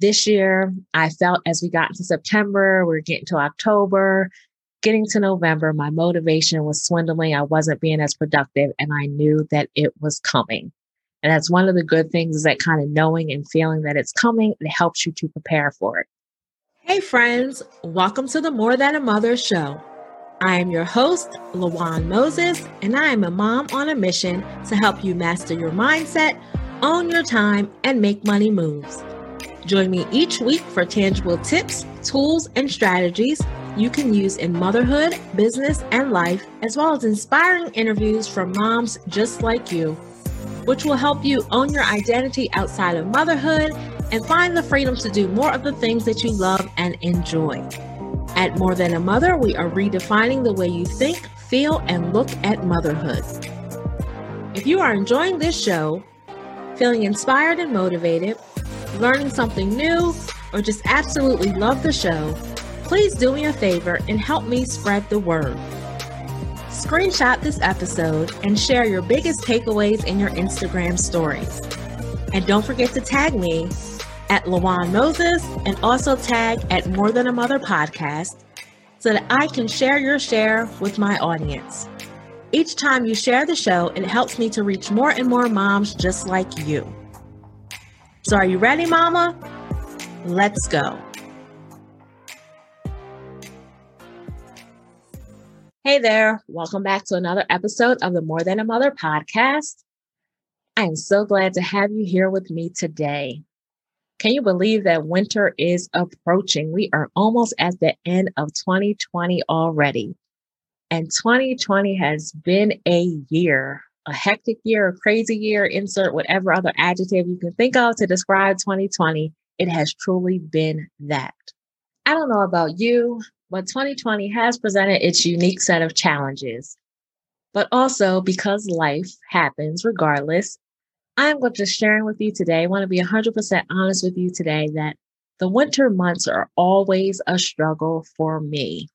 This year, I felt as we got into September, we are getting to October, getting to November, my motivation was swindling. I wasn't being as productive, and I knew that it was coming. And that's one of the good things is that kind of knowing and feeling that it's coming, it helps you to prepare for it. Hey, friends, welcome to the More Than a Mother show. I am your host, Lawan Moses, and I am a mom on a mission to help you master your mindset, own your time, and make money moves. Join me each week for tangible tips, tools, and strategies you can use in motherhood, business, and life, as well as inspiring interviews from moms just like you, which will help you own your identity outside of motherhood and find the freedom to do more of the things that you love and enjoy. At More Than a Mother, we are redefining the way you think, feel, and look at motherhood. If you are enjoying this show, feeling inspired and motivated, learning something new, or just absolutely love the show, please do me a favor and help me spread the word. Screenshot this episode and share your biggest takeaways in your Instagram stories. And don't forget to tag me at Lawan Moses and also tag at More Than a Mother podcast so that I can share your share with my audience. Each time you share the show, it helps me to reach more and more moms just like you. So, are you ready, Mama? Let's go. Hey there, welcome back to another episode of the More Than a Mother podcast. I am so glad to have you here with me today. Can you believe that winter is approaching? We are almost at the end of 2020 already. And 2020 has been a year, a hectic year, a crazy year, insert whatever other adjective you can think of to describe 2020. It has truly been that. I don't know about you, but 2020 has presented its unique set of challenges. But also because life happens regardless, I'm just sharing with you today. I want to be 100% honest with you today that the winter months are always a struggle for me.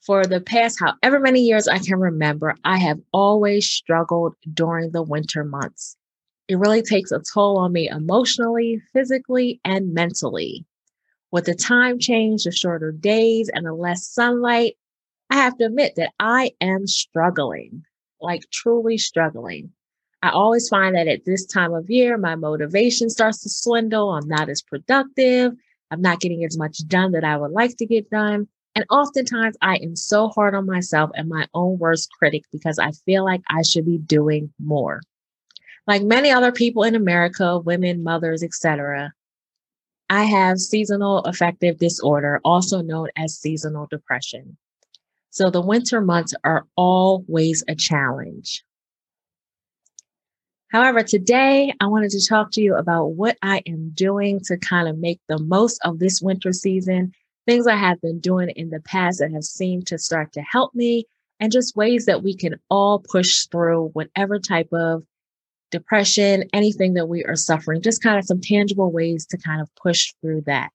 For the past however many years I can remember, I have always struggled during the winter months. It really takes a toll on me emotionally, physically, and mentally. With the time change, the shorter days, and the less sunlight, I have to admit that I am struggling, like truly struggling. I always find that at this time of year, my motivation starts to swindle. I'm not as productive. I'm not getting as much done that I would like to get done. And oftentimes I am so hard on myself and my own worst critic because I feel like I should be doing more. Like many other people in America, women, mothers, etc., I have seasonal affective disorder, also known as seasonal depression. So the winter months are always a challenge. However, today I wanted to talk to you about what I am doing to kind of make the most of this winter season, things I have been doing in the past that have seemed to start to help me, and just ways that we can all push through whatever type of depression, anything that we are suffering, just kind of some tangible ways to kind of push through that.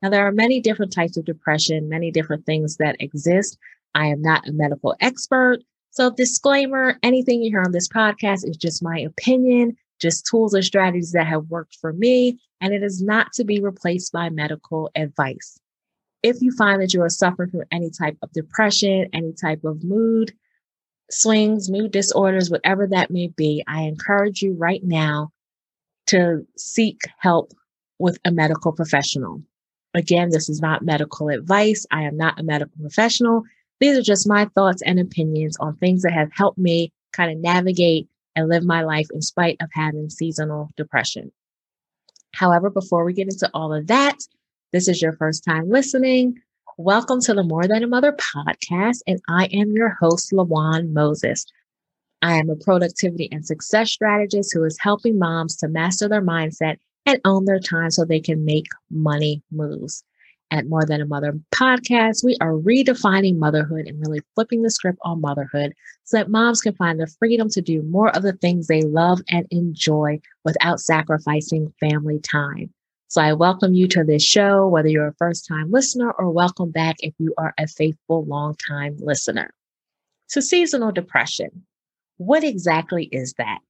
Now, there are many different types of depression, many different things that exist. I am not a medical expert. So, disclaimer anything you hear on this podcast is just my opinion, just tools or strategies that have worked for me, and it is not to be replaced by medical advice. If you find that you are suffering from any type of depression, any type of mood swings, mood disorders, whatever that may be, I encourage you right now to seek help with a medical professional. Again, this is not medical advice. I am not a medical professional. These are just my thoughts and opinions on things that have helped me kind of navigate and live my life in spite of having seasonal depression. However, before we get into all of that, this is your first time listening. Welcome to the More Than a Mother podcast, and I am your host, Lawan Moses. I am a productivity and success strategist who is helping moms to master their mindset and own their time so they can make money moves at More Than a Mother podcast, we are redefining motherhood and really flipping the script on motherhood so that moms can find the freedom to do more of the things they love and enjoy without sacrificing family time. So I welcome you to this show, whether you're a first time listener or welcome back if you are a faithful long time listener. So seasonal depression. What exactly is that?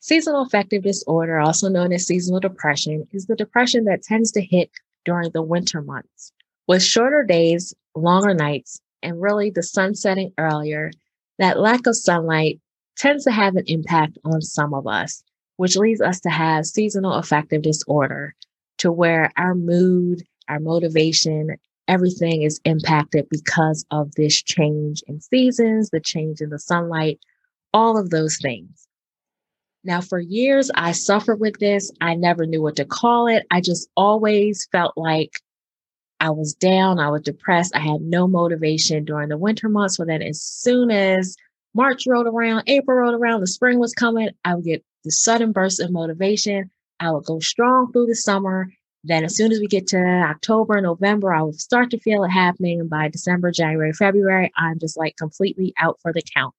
Seasonal affective disorder, also known as seasonal depression, is the depression that tends to hit during the winter months. With shorter days, longer nights, and really the sun setting earlier, that lack of sunlight tends to have an impact on some of us, which leads us to have seasonal affective disorder, to where our mood, our motivation, everything is impacted because of this change in seasons, the change in the sunlight, all of those things. Now, for years, I suffered with this. I never knew what to call it. I just always felt like I was down, I was depressed, I had no motivation during the winter months. So then, as soon as March rolled around, April rolled around, the spring was coming, I would get the sudden burst of motivation. I would go strong through the summer. Then, as soon as we get to October, November, I would start to feel it happening. And by December, January, February, I'm just like completely out for the count.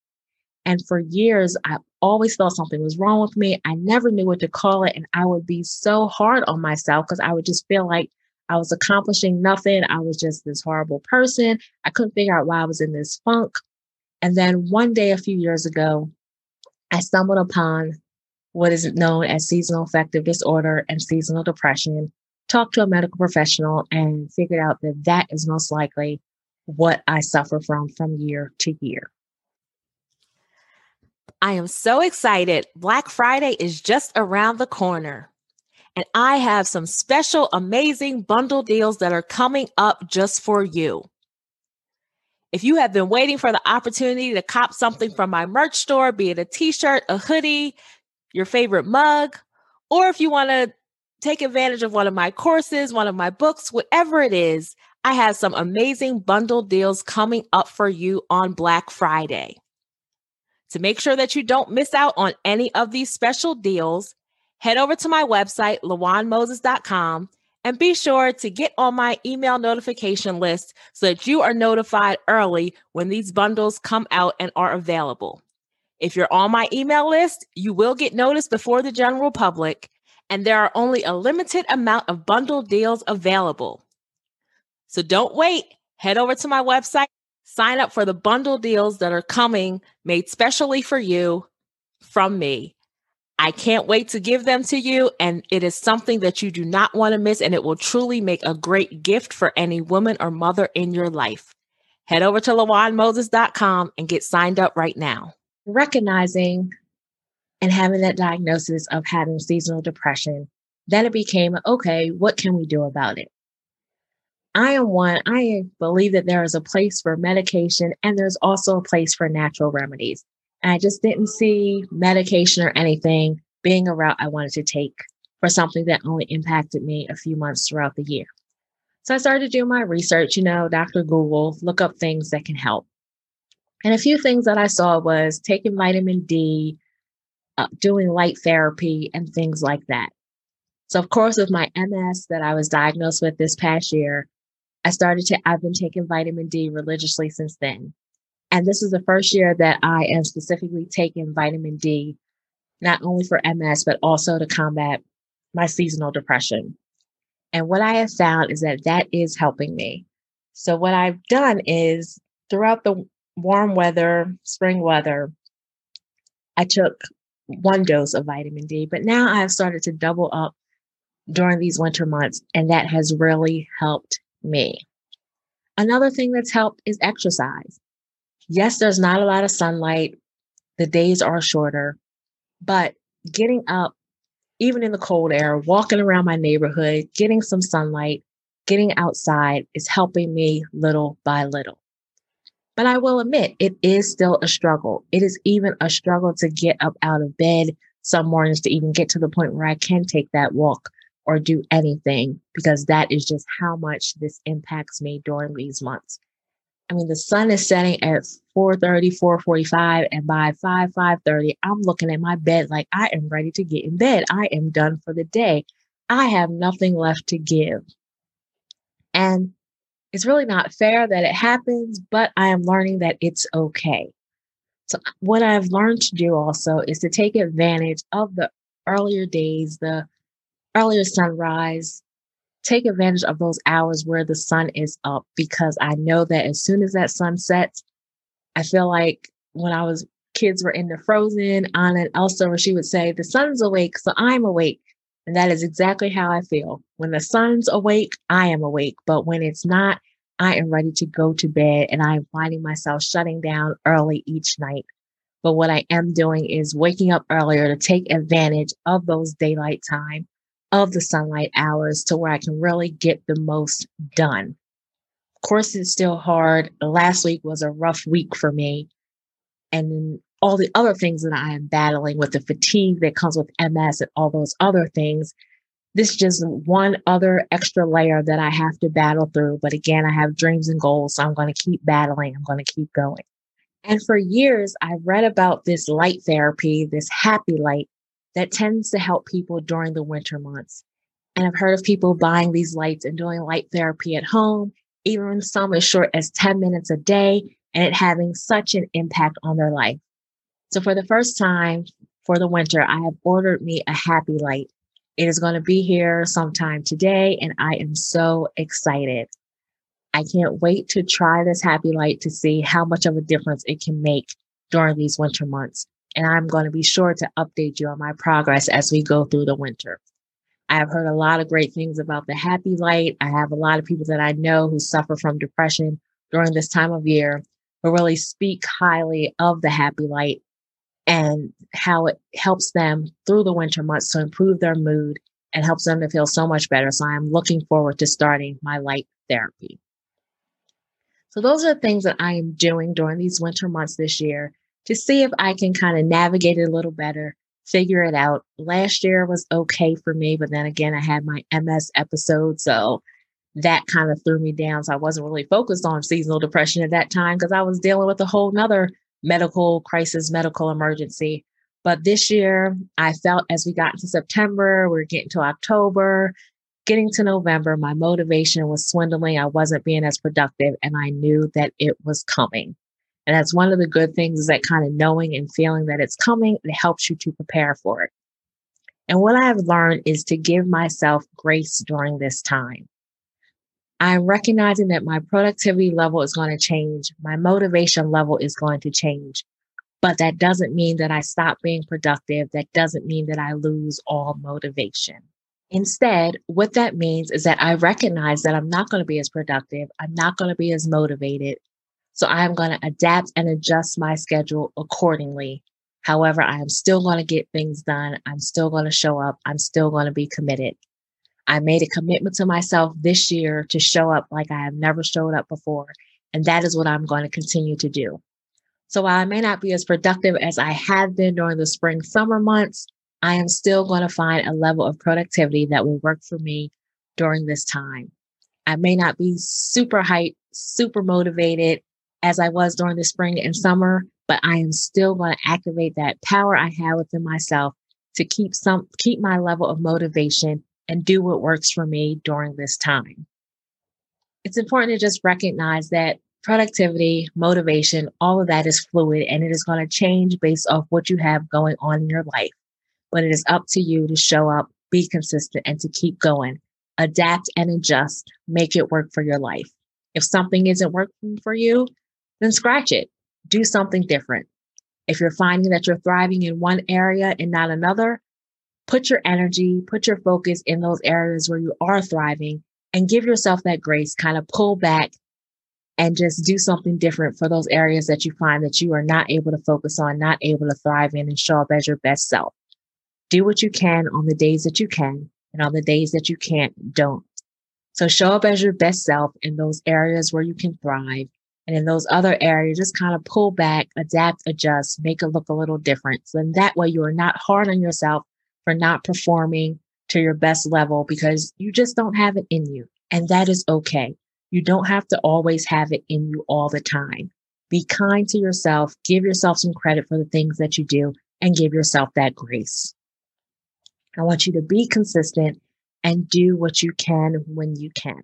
And for years, I always felt something was wrong with me. I never knew what to call it. And I would be so hard on myself because I would just feel like I was accomplishing nothing. I was just this horrible person. I couldn't figure out why I was in this funk. And then one day a few years ago, I stumbled upon what is known as seasonal affective disorder and seasonal depression, talked to a medical professional, and figured out that that is most likely what I suffer from from year to year. I am so excited. Black Friday is just around the corner. And I have some special, amazing bundle deals that are coming up just for you. If you have been waiting for the opportunity to cop something from my merch store, be it a t shirt, a hoodie, your favorite mug, or if you want to take advantage of one of my courses, one of my books, whatever it is, I have some amazing bundle deals coming up for you on Black Friday. To make sure that you don't miss out on any of these special deals, head over to my website, lawanmoses.com, and be sure to get on my email notification list so that you are notified early when these bundles come out and are available. If you're on my email list, you will get notice before the general public, and there are only a limited amount of bundle deals available. So don't wait. Head over to my website, sign up for the bundle deals that are coming made specially for you from me. I can't wait to give them to you. And it is something that you do not want to miss. And it will truly make a great gift for any woman or mother in your life. Head over to lawanmoses.com and get signed up right now. Recognizing and having that diagnosis of having seasonal depression, then it became okay, what can we do about it? I am one, I believe that there is a place for medication and there's also a place for natural remedies. And I just didn't see medication or anything being a route I wanted to take for something that only impacted me a few months throughout the year. So I started doing my research, you know, Dr. Google, look up things that can help. And a few things that I saw was taking vitamin D, uh, doing light therapy, and things like that. So, of course, with my MS that I was diagnosed with this past year, I started to, I've been taking vitamin D religiously since then. And this is the first year that I am specifically taking vitamin D, not only for MS, but also to combat my seasonal depression. And what I have found is that that is helping me. So, what I've done is throughout the warm weather, spring weather, I took one dose of vitamin D, but now I have started to double up during these winter months, and that has really helped me. Another thing that's helped is exercise. Yes, there's not a lot of sunlight. The days are shorter, but getting up, even in the cold air, walking around my neighborhood, getting some sunlight, getting outside is helping me little by little. But I will admit, it is still a struggle. It is even a struggle to get up out of bed some mornings to even get to the point where I can take that walk or do anything because that is just how much this impacts me during these months. I mean, the sun is setting at 4.30, 4.45, and by 5, 5.30, I'm looking at my bed like I am ready to get in bed. I am done for the day. I have nothing left to give. And it's really not fair that it happens, but I am learning that it's okay. So, uh, what I've learned to do also is to take advantage of the earlier days, the earlier sunrise, take advantage of those hours where the sun is up because I know that as soon as that sun sets, I feel like when I was kids were in the frozen, Anna and Elsa, where she would say, The sun's awake, so I'm awake. And that is exactly how I feel. When the sun's awake, I am awake. But when it's not, I am ready to go to bed and I'm finding myself shutting down early each night. But what I am doing is waking up earlier to take advantage of those daylight time, of the sunlight hours to where I can really get the most done. Of course, it's still hard. Last week was a rough week for me. And all the other things that I am battling with the fatigue that comes with MS and all those other things. This is just one other extra layer that I have to battle through. But again, I have dreams and goals. So I'm going to keep battling. I'm going to keep going. And for years, I've read about this light therapy, this happy light that tends to help people during the winter months. And I've heard of people buying these lights and doing light therapy at home, even some as short as 10 minutes a day, and it having such an impact on their life. So for the first time for the winter, I have ordered me a happy light. It is going to be here sometime today, and I am so excited. I can't wait to try this happy light to see how much of a difference it can make during these winter months. And I'm going to be sure to update you on my progress as we go through the winter. I have heard a lot of great things about the happy light. I have a lot of people that I know who suffer from depression during this time of year who really speak highly of the happy light and how it helps them through the winter months to improve their mood and helps them to feel so much better. So I'm looking forward to starting my light therapy. So those are the things that I am doing during these winter months this year to see if I can kind of navigate it a little better, figure it out. Last year was okay for me, but then again, I had my MS episode. So that kind of threw me down. So I wasn't really focused on seasonal depression at that time because I was dealing with a whole nother medical crisis, medical emergency. But this year, I felt as we got into September, we are getting to October, getting to November, my motivation was swindling. I wasn't being as productive, and I knew that it was coming. And that's one of the good things is that kind of knowing and feeling that it's coming, it helps you to prepare for it. And what I have learned is to give myself grace during this time. I'm recognizing that my productivity level is going to change. My motivation level is going to change. But that doesn't mean that I stop being productive. That doesn't mean that I lose all motivation. Instead, what that means is that I recognize that I'm not going to be as productive. I'm not going to be as motivated. So I'm going to adapt and adjust my schedule accordingly. However, I am still going to get things done. I'm still going to show up. I'm still going to be committed. I made a commitment to myself this year to show up like I have never showed up before. And that is what I'm going to continue to do. So while I may not be as productive as I have been during the spring, summer months, I am still going to find a level of productivity that will work for me during this time. I may not be super hyped, super motivated as I was during the spring and summer, but I am still going to activate that power I have within myself to keep some keep my level of motivation and do what works for me during this time. It's important to just recognize that productivity, motivation, all of that is fluid and it is going to change based off what you have going on in your life. But it is up to you to show up, be consistent, and to keep going. Adapt and adjust, make it work for your life. If something isn't working for you, then scratch it. Do something different. If you're finding that you're thriving in one area and not another, put your energy, put your focus in those areas where you are thriving and give yourself that grace, kind of pull back and just do something different for those areas that you find that you are not able to focus on, not able to thrive in and show up as your best self. Do what you can on the days that you can and on the days that you can't, don't. So show up as your best self in those areas where you can thrive. And in those other areas, just kind of pull back, adapt, adjust, make it look a little different. So then that way you are not hard on yourself for not performing to your best level because you just don't have it in you. And that is okay. You don't have to always have it in you all the time. Be kind to yourself, give yourself some credit for the things that you do, and give yourself that grace. I want you to be consistent and do what you can when you can.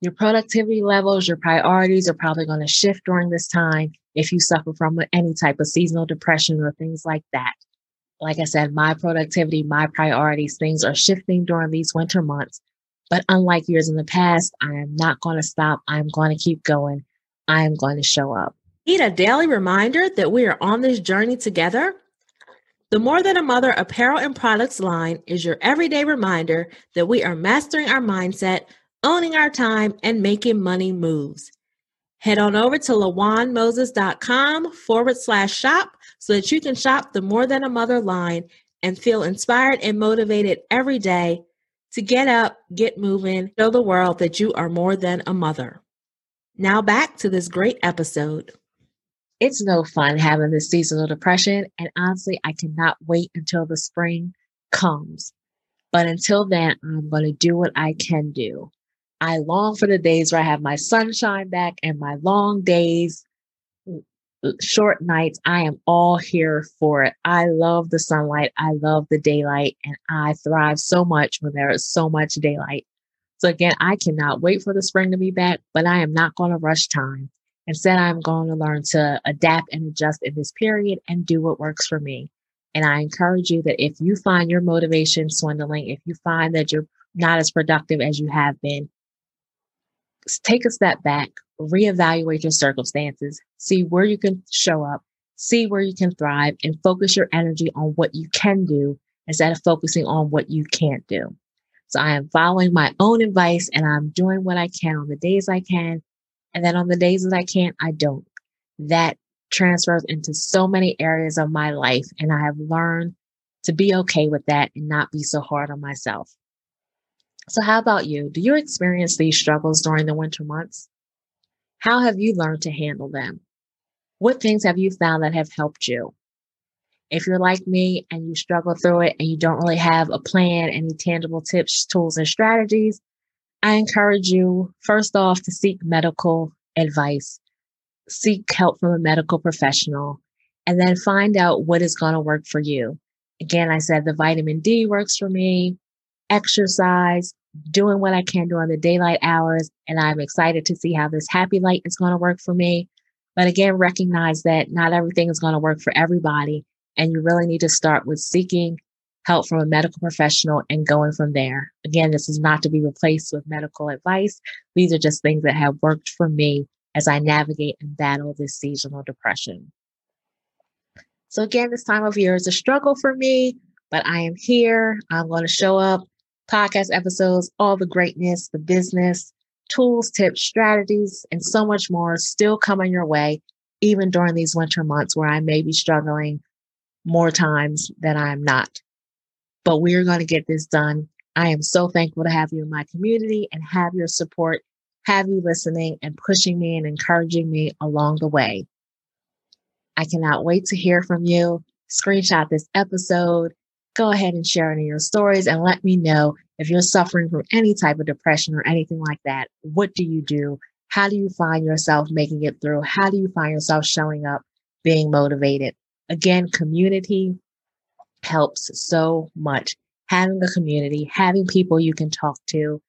Your productivity levels, your priorities are probably going to shift during this time if you suffer from any type of seasonal depression or things like that like I said, my productivity, my priorities, things are shifting during these winter months. But unlike years in the past, I am not going to stop. I'm going to keep going. I am going to show up. Need a daily reminder that we are on this journey together? The More Than a Mother apparel and products line is your everyday reminder that we are mastering our mindset, owning our time, and making money moves. Head on over to lawanmoses.com forward slash shop so that you can shop the More Than a Mother line and feel inspired and motivated every day to get up, get moving, show the world that you are more than a mother. Now back to this great episode. It's no fun having this seasonal depression, and honestly, I cannot wait until the spring comes. But until then, I'm going to do what I can do. I long for the days where I have my sunshine back and my long days, short nights. I am all here for it. I love the sunlight. I love the daylight, and I thrive so much when there is so much daylight. So, again, I cannot wait for the spring to be back, but I am not going to rush time. Instead, I'm going to learn to adapt and adjust in this period and do what works for me. And I encourage you that if you find your motivation swindling, if you find that you're not as productive as you have been, take a step back, reevaluate your circumstances, see where you can show up, see where you can thrive, and focus your energy on what you can do instead of focusing on what you can't do. So I am following my own advice and I'm doing what I can on the days I can. And then on the days that I can't, I don't. That transfers into so many areas of my life. And I have learned to be okay with that and not be so hard on myself. So, how about you? Do you experience these struggles during the winter months? How have you learned to handle them? What things have you found that have helped you? If you're like me and you struggle through it and you don't really have a plan, any tangible tips, tools, and strategies, I encourage you, first off, to seek medical advice, seek help from a medical professional, and then find out what is going to work for you. Again, I said the vitamin D works for me exercise, doing what I can during the daylight hours. And I'm excited to see how this happy light is going to work for me. But again, recognize that not everything is going to work for everybody. And you really need to start with seeking help from a medical professional and going from there. Again, this is not to be replaced with medical advice. These are just things that have worked for me as I navigate and battle this seasonal depression. So, again, this time of year is a struggle for me, but I am here. I'm going to show up podcast episodes, all the greatness, the business, tools, tips, strategies, and so much more still coming your way, even during these winter months where I may be struggling more times than I'm not. But we are going to get this done. I am so thankful to have you in my community and have your support, have you listening and pushing me and encouraging me along the way. I cannot wait to hear from you. Screenshot this episode go ahead and share any of your stories and let me know if you're suffering from any type of depression or anything like that. What do you do? How do you find yourself making it through? How do you find yourself showing up, being motivated? Again, community helps so much. Having a community, having people you can talk to,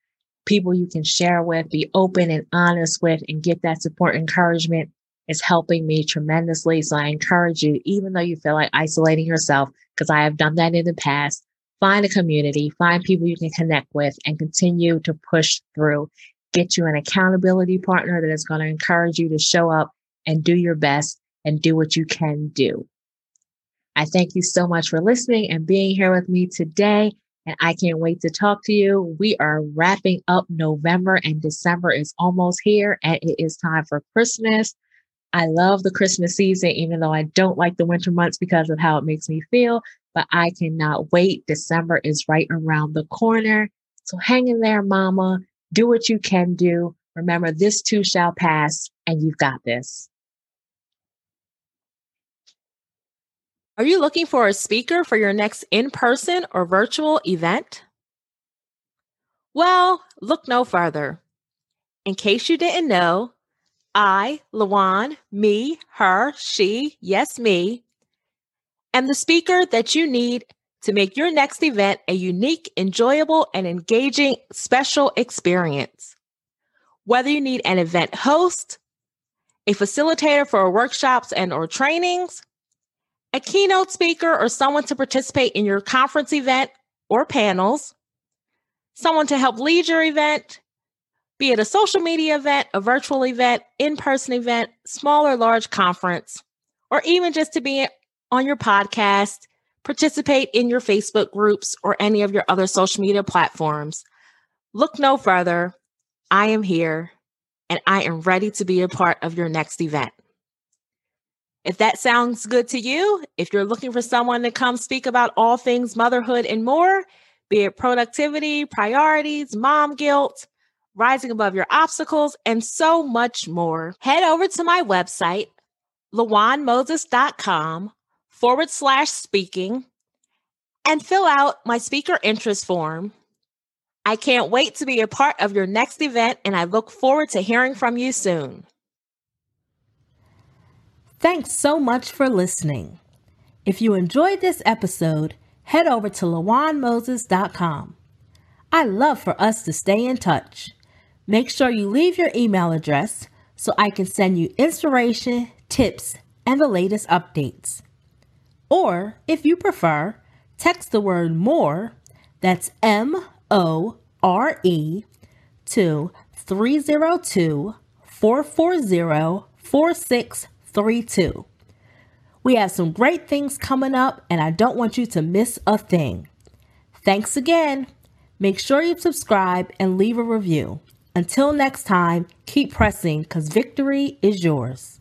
people you can share with, be open and honest with, and get that support, encouragement is helping me tremendously. So I encourage you, even though you feel like isolating yourself, because I have done that in the past, find a community, find people you can connect with, and continue to push through. Get you an accountability partner that is going to encourage you to show up and do your best and do what you can do. I thank you so much for listening and being here with me today. And I can't wait to talk to you. We are wrapping up November and December is almost here and it is time for Christmas. I love the Christmas season, even though I don't like the winter months because of how it makes me feel. But I cannot wait. December is right around the corner. So hang in there, mama. Do what you can do. Remember, this too shall pass, and you've got this. Are you looking for a speaker for your next in person or virtual event? Well, look no further. In case you didn't know, I, Lawan, me, her, she, yes, me, am the speaker that you need to make your next event a unique, enjoyable, and engaging special experience. Whether you need an event host, a facilitator for workshops and or trainings, a keynote speaker or someone to participate in your conference event or panels, someone to help lead your event, be it a social media event, a virtual event, in person event, small or large conference, or even just to be on your podcast, participate in your Facebook groups or any of your other social media platforms. Look no further. I am here and I am ready to be a part of your next event. If that sounds good to you, if you're looking for someone to come speak about all things motherhood and more, be it productivity, priorities, mom guilt, rising above your obstacles, and so much more, head over to my website, lawanmoses.com forward slash speaking and fill out my speaker interest form. I can't wait to be a part of your next event, and I look forward to hearing from you soon. Thanks so much for listening. If you enjoyed this episode, head over to lawanmoses.com. I love for us to stay in touch. Make sure you leave your email address so I can send you inspiration, tips, and the latest updates. Or, if you prefer, text the word more, that's M O R E, to 302 440 4632. We have some great things coming up, and I don't want you to miss a thing. Thanks again. Make sure you subscribe and leave a review. Until next time, keep pressing because victory is yours.